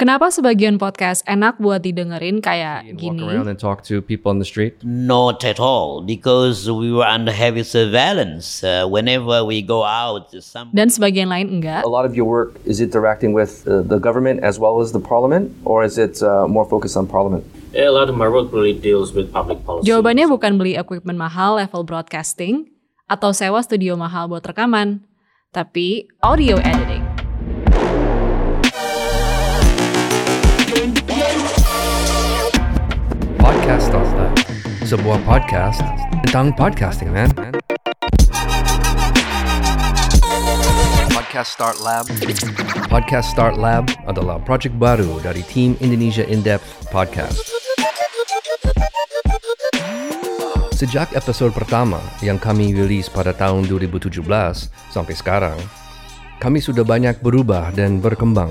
Kenapa sebagian podcast enak buat didengerin kayak and gini? walk around and talk to people on the street? Not at all, because we were under heavy surveillance. Uh, whenever we go out, some Dan sebagian lain enggak. A lot of your work is interacting with uh, the government as well as the parliament, or is it uh, more focused on parliament? A lot of my work really deals with public policy. Jawabannya bukan beli equipment mahal level broadcasting atau sewa studio mahal buat rekaman, tapi audio editing. Sebuah podcast tentang podcasting, man. Podcast Start Lab. Podcast Start Lab adalah project baru dari tim Indonesia In-Depth Podcast. Sejak episode pertama yang kami rilis pada tahun 2017 sampai sekarang, kami sudah banyak berubah dan berkembang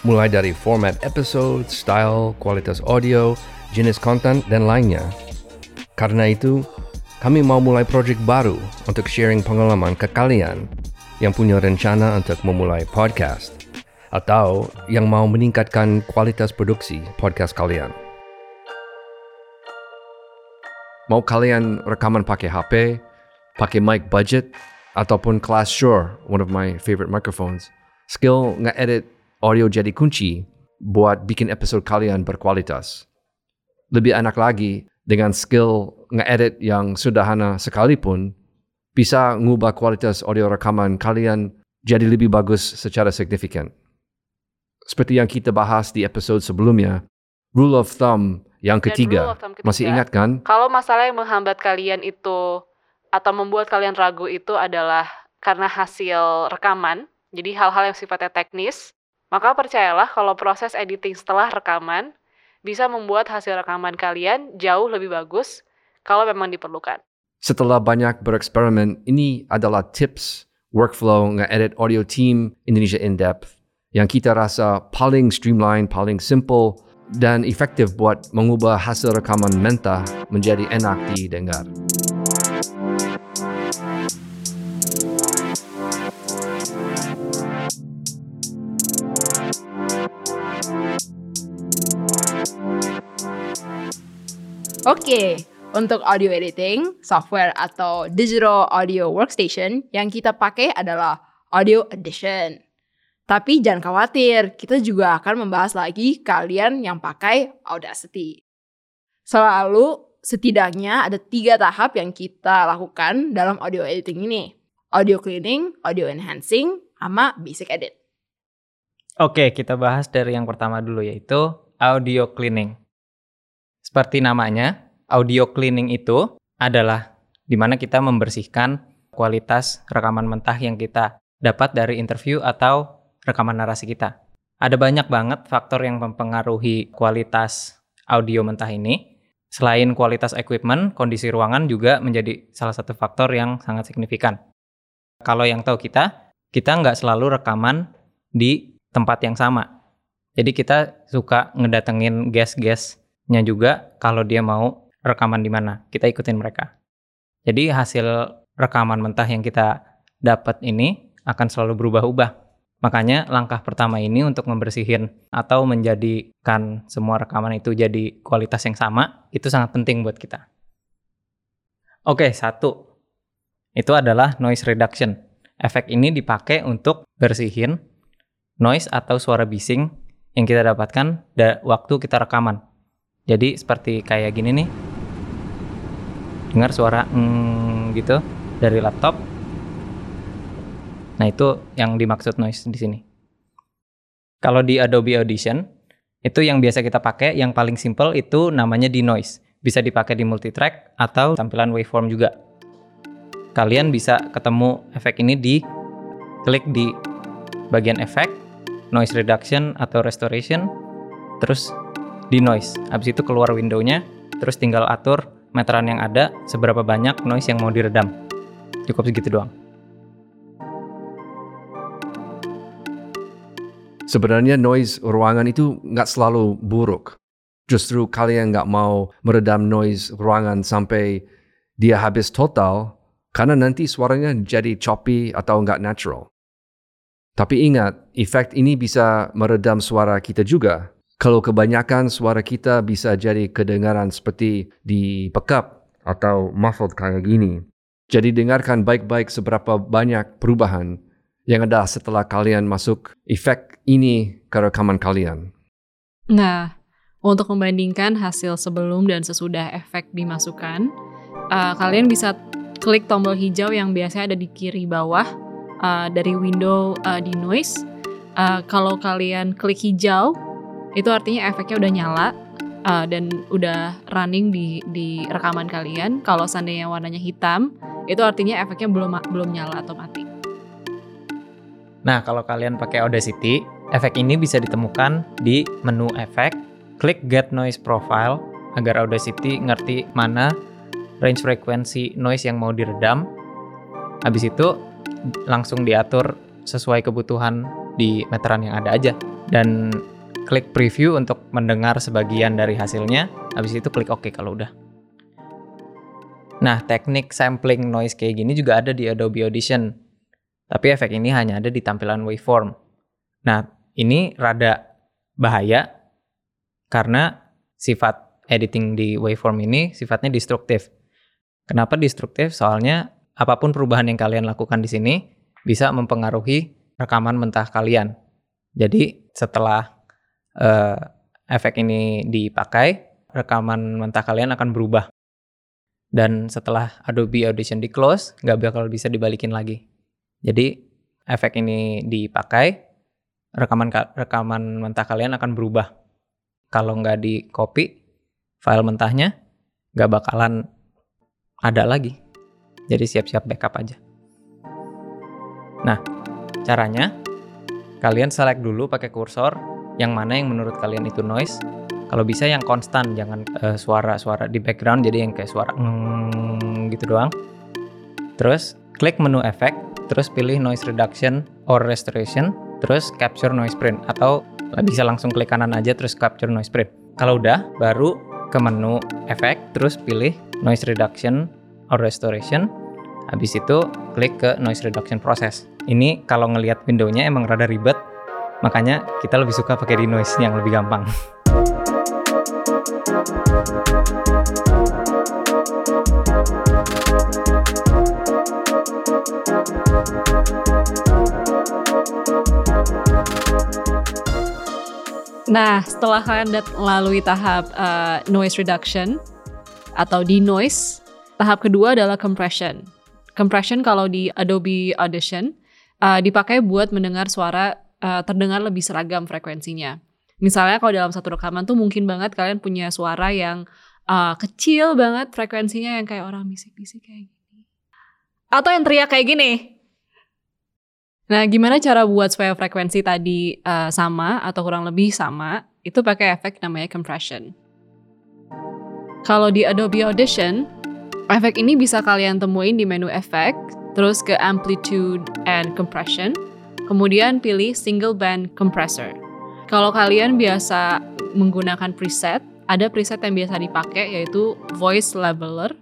mulai dari format episode, style, kualitas audio, jenis konten, dan lainnya. Karena itu, kami mau mulai project baru untuk sharing pengalaman ke kalian yang punya rencana untuk memulai podcast atau yang mau meningkatkan kualitas produksi podcast kalian. Mau kalian rekaman pakai HP, pakai mic budget, ataupun Class Shure, one of my favorite microphones, skill nge-edit audio jadi kunci buat bikin episode kalian berkualitas. Lebih enak lagi dengan skill nge-edit yang sederhana sekalipun bisa ngubah kualitas audio rekaman kalian jadi lebih bagus secara signifikan. Seperti yang kita bahas di episode sebelumnya, rule of thumb yang ketiga. thumb ketiga, Masih ingat kan? Kalau masalah yang menghambat kalian itu atau membuat kalian ragu itu adalah karena hasil rekaman, jadi hal-hal yang sifatnya teknis, maka percayalah kalau proses editing setelah rekaman bisa membuat hasil rekaman kalian jauh lebih bagus kalau memang diperlukan. Setelah banyak bereksperimen, ini adalah tips workflow nge-edit audio team Indonesia In-Depth yang kita rasa paling streamline, paling simple, dan efektif buat mengubah hasil rekaman mentah menjadi enak didengar. Oke, untuk audio editing, software atau digital audio workstation yang kita pakai adalah Audio Edition. Tapi jangan khawatir, kita juga akan membahas lagi kalian yang pakai Audacity. Selalu setidaknya ada tiga tahap yang kita lakukan dalam audio editing ini. Audio cleaning, audio enhancing, sama basic edit. Oke, kita bahas dari yang pertama dulu yaitu audio cleaning. Seperti namanya, audio cleaning itu adalah di mana kita membersihkan kualitas rekaman mentah yang kita dapat dari interview atau rekaman narasi kita. Ada banyak banget faktor yang mempengaruhi kualitas audio mentah ini. Selain kualitas equipment, kondisi ruangan juga menjadi salah satu faktor yang sangat signifikan. Kalau yang tahu kita, kita nggak selalu rekaman di tempat yang sama. Jadi kita suka ngedatengin guest-guestnya juga kalau dia mau rekaman di mana. Kita ikutin mereka. Jadi hasil rekaman mentah yang kita dapat ini akan selalu berubah-ubah. Makanya langkah pertama ini untuk membersihin atau menjadikan semua rekaman itu jadi kualitas yang sama, itu sangat penting buat kita. Oke, satu. Itu adalah noise reduction. Efek ini dipakai untuk bersihin noise atau suara bising yang kita dapatkan da- waktu kita rekaman. Jadi seperti kayak gini nih. Dengar suara mm, gitu dari laptop. Nah, itu yang dimaksud noise di sini. Kalau di Adobe Audition, itu yang biasa kita pakai, yang paling simple itu namanya denoise. Bisa dipakai di multitrack atau tampilan waveform juga. Kalian bisa ketemu efek ini di klik di bagian efek, noise reduction atau restoration, terus di noise. Habis itu keluar windownya, terus tinggal atur meteran yang ada, seberapa banyak noise yang mau diredam. Cukup segitu doang. Sebenarnya noise ruangan itu nggak selalu buruk. Justru kalian nggak mau meredam noise ruangan sampai dia habis total, karena nanti suaranya jadi choppy atau nggak natural. Tapi ingat, efek ini bisa meredam suara kita juga. Kalau kebanyakan suara kita bisa jadi kedengaran seperti di backup atau muffled kayak gini. Jadi dengarkan baik-baik seberapa banyak perubahan yang ada setelah kalian masuk efek ini ke rekaman kalian. Nah, untuk membandingkan hasil sebelum dan sesudah efek dimasukkan, uh, kalian bisa klik tombol hijau yang biasanya ada di kiri bawah uh, dari window uh, di noise. Uh, kalau kalian klik hijau, itu artinya efeknya udah nyala uh, dan udah running di di rekaman kalian. Kalau seandainya warnanya hitam, itu artinya efeknya belum belum nyala atau mati. Nah, kalau kalian pakai Audacity, efek ini bisa ditemukan di menu efek. Klik Get Noise Profile agar Audacity ngerti mana range frekuensi noise yang mau diredam. Habis itu langsung diatur sesuai kebutuhan di meteran yang ada aja dan klik preview untuk mendengar sebagian dari hasilnya. Habis itu klik OK kalau udah. Nah teknik sampling noise kayak gini juga ada di Adobe Audition. Tapi efek ini hanya ada di tampilan waveform. Nah ini rada bahaya karena sifat editing di waveform ini sifatnya destruktif. Kenapa destruktif? Soalnya apa pun perubahan yang kalian lakukan di sini bisa mempengaruhi rekaman mentah kalian. Jadi setelah uh, efek ini dipakai, rekaman mentah kalian akan berubah. Dan setelah Adobe Audition di close, nggak bakal bisa dibalikin lagi. Jadi efek ini dipakai, rekaman rekaman mentah kalian akan berubah. Kalau nggak di copy file mentahnya, nggak bakalan ada lagi. Jadi siap-siap backup aja. Nah, caranya kalian select dulu pakai kursor yang mana yang menurut kalian itu noise. Kalau bisa yang konstan, jangan eh, suara-suara uh, di background jadi yang kayak suara mm, gitu doang. Terus klik menu efek, terus pilih noise reduction or restoration, terus capture noise print atau bisa langsung klik kanan aja terus capture noise print. Kalau udah, baru ke menu efek, terus pilih noise reduction or restoration, Habis itu klik ke noise reduction process. Ini kalau ngelihat windownya emang rada ribet, makanya kita lebih suka pakai di noise yang lebih gampang. Nah, setelah kalian melalui tahap uh, noise reduction atau denoise, tahap kedua adalah compression compression kalau di Adobe Audition uh, dipakai buat mendengar suara uh, terdengar lebih seragam frekuensinya. Misalnya kalau dalam satu rekaman tuh mungkin banget kalian punya suara yang uh, kecil banget frekuensinya yang kayak orang bisik-bisik kayak gini. Atau yang teriak kayak gini. Nah, gimana cara buat supaya frekuensi tadi uh, sama atau kurang lebih sama? Itu pakai efek namanya compression. Kalau di Adobe Audition, Efek ini bisa kalian temuin di menu efek, terus ke amplitude and compression, kemudian pilih single band compressor. Kalau kalian biasa menggunakan preset, ada preset yang biasa dipakai yaitu voice leveler.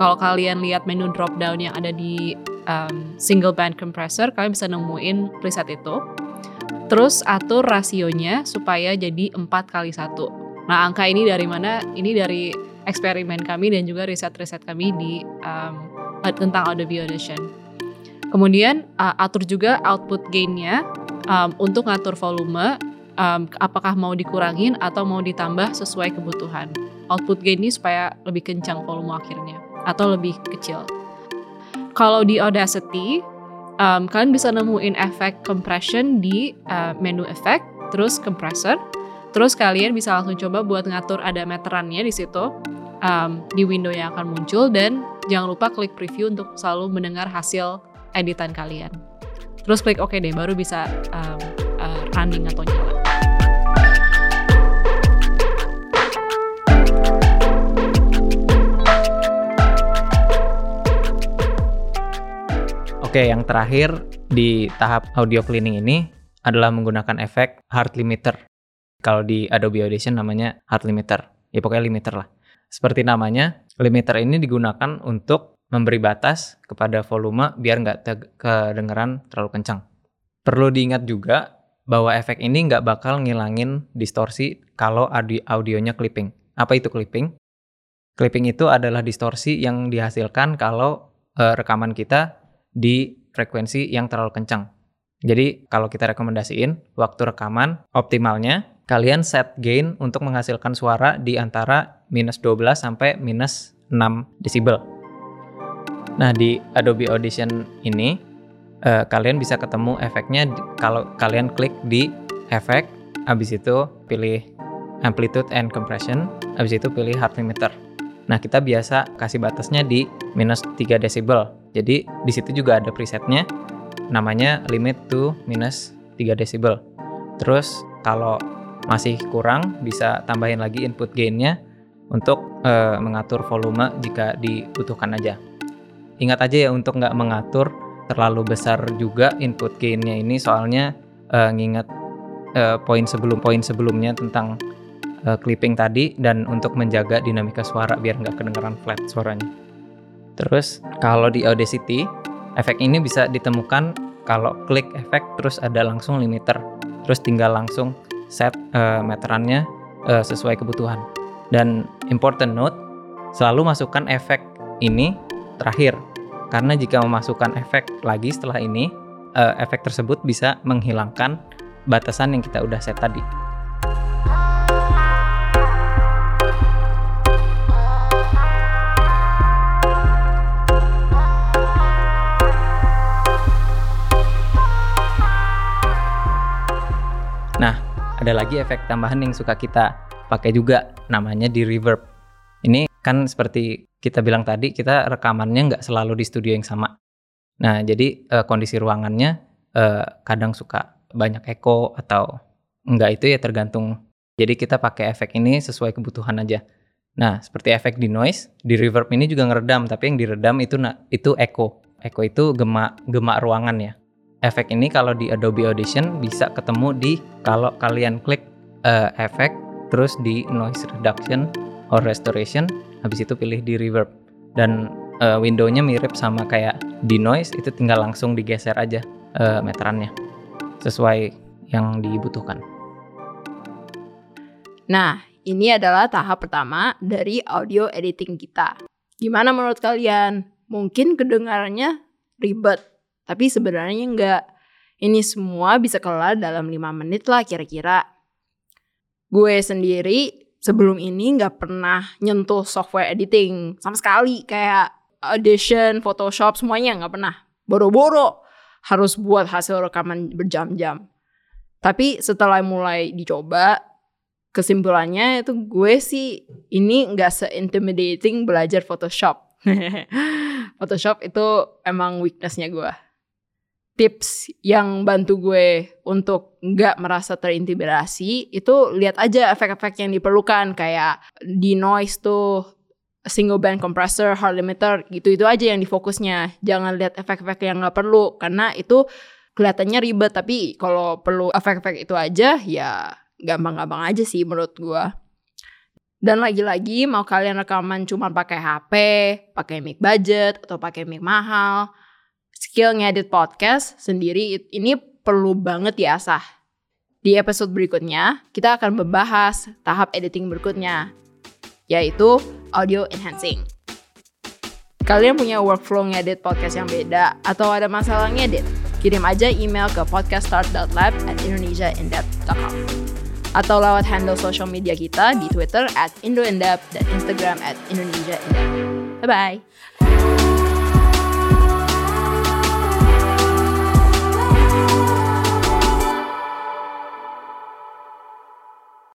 Kalau kalian lihat menu drop down yang ada di um, single band compressor, kalian bisa nemuin preset itu. Terus atur rasionya supaya jadi 4 kali 1. Nah, angka ini dari mana? Ini dari eksperimen kami dan juga riset-riset kami di um, tentang Adobe Audition. Kemudian uh, atur juga output gainnya um, untuk ngatur volume, um, apakah mau dikurangin atau mau ditambah sesuai kebutuhan. Output gain ini supaya lebih kencang volume akhirnya atau lebih kecil. Kalau di Audacity, um, kalian bisa nemuin efek compression di uh, menu efek, terus compressor, Terus kalian bisa langsung coba buat ngatur ada meterannya di situ um, di window yang akan muncul dan jangan lupa klik preview untuk selalu mendengar hasil editan kalian. Terus klik OK deh, baru bisa um, uh, running atau nyala. Oke, yang terakhir di tahap audio cleaning ini adalah menggunakan efek hard limiter. Kalau di Adobe Audition namanya hard limiter. Ya pokoknya limiter lah. Seperti namanya, limiter ini digunakan untuk memberi batas kepada volume biar nggak kedengeran terlalu kencang. Perlu diingat juga bahwa efek ini nggak bakal ngilangin distorsi kalau audi audionya clipping. Apa itu clipping? Clipping itu adalah distorsi yang dihasilkan kalau uh, rekaman kita di frekuensi yang terlalu kencang. Jadi kalau kita rekomendasiin waktu rekaman optimalnya kalian set gain untuk menghasilkan suara di antara minus 12 sampai minus 6 desibel. Nah di Adobe Audition ini uh, kalian bisa ketemu efeknya kalau kalian klik di efek, habis itu pilih amplitude and compression, habis itu pilih heart limiter. Nah kita biasa kasih batasnya di minus 3 desibel. Jadi di situ juga ada presetnya, namanya limit to minus 3 desibel. Terus kalau masih kurang bisa tambahin lagi input gainnya untuk uh, mengatur volume jika dibutuhkan aja. Ingat aja ya untuk nggak mengatur terlalu besar juga input gainnya ini soalnya uh, nginget uh, poin sebelum poin sebelumnya tentang uh, clipping tadi dan untuk menjaga dinamika suara biar nggak kedengeran flat suaranya. Terus kalau di Audacity efek ini bisa ditemukan kalau klik efek terus ada langsung limiter terus tinggal langsung set uh, meterannya uh, sesuai kebutuhan. Dan important note, selalu masukkan efek ini terakhir. Karena jika memasukkan efek lagi setelah ini, uh, efek tersebut bisa menghilangkan batasan yang kita udah set tadi. ada lagi efek tambahan yang suka kita pakai juga namanya di reverb. Ini kan seperti kita bilang tadi kita rekamannya nggak selalu di studio yang sama. Nah jadi uh, kondisi ruangannya uh, kadang suka banyak echo atau enggak itu ya tergantung. Jadi kita pakai efek ini sesuai kebutuhan aja. Nah seperti efek di noise di reverb ini juga ngeredam tapi yang diredam itu nah, itu echo. Echo itu gemak gemak ruangan ya efek ini kalau di Adobe Audition bisa ketemu di kalau kalian klik uh, efek terus di noise reduction or restoration habis itu pilih di reverb dan uh, windownya mirip sama kayak di noise itu tinggal langsung digeser aja uh, meterannya sesuai yang dibutuhkan. Nah, ini adalah tahap pertama dari audio editing kita. Gimana menurut kalian? Mungkin kedengarannya ribet, tapi sebenarnya enggak. Ini semua bisa kelar dalam 5 menit lah kira-kira. Gue sendiri sebelum ini nggak pernah nyentuh software editing sama sekali. Kayak Audition, Photoshop, semuanya nggak pernah. Boro-boro harus buat hasil rekaman berjam-jam. Tapi setelah mulai dicoba, kesimpulannya itu gue sih ini nggak se-intimidating belajar Photoshop. Photoshop itu emang weaknessnya gue tips yang bantu gue untuk nggak merasa terintimidasi itu lihat aja efek-efek yang diperlukan kayak di noise tuh single band compressor, hard limiter gitu itu aja yang difokusnya. Jangan lihat efek-efek yang nggak perlu karena itu kelihatannya ribet tapi kalau perlu efek-efek itu aja ya gampang-gampang aja sih menurut gue dan lagi-lagi mau kalian rekaman cuma pakai HP, pakai mic budget atau pakai mic mahal, skill ngedit podcast sendiri ini perlu banget diasah. Di episode berikutnya, kita akan membahas tahap editing berikutnya, yaitu audio enhancing. Kalian punya workflow ngedit podcast yang beda atau ada masalah ngedit? Kirim aja email ke podcaststart.lab at indonesiaindepth.com atau lewat handle social media kita di Twitter at indoindep dan Instagram at indonesiaindep. Bye-bye!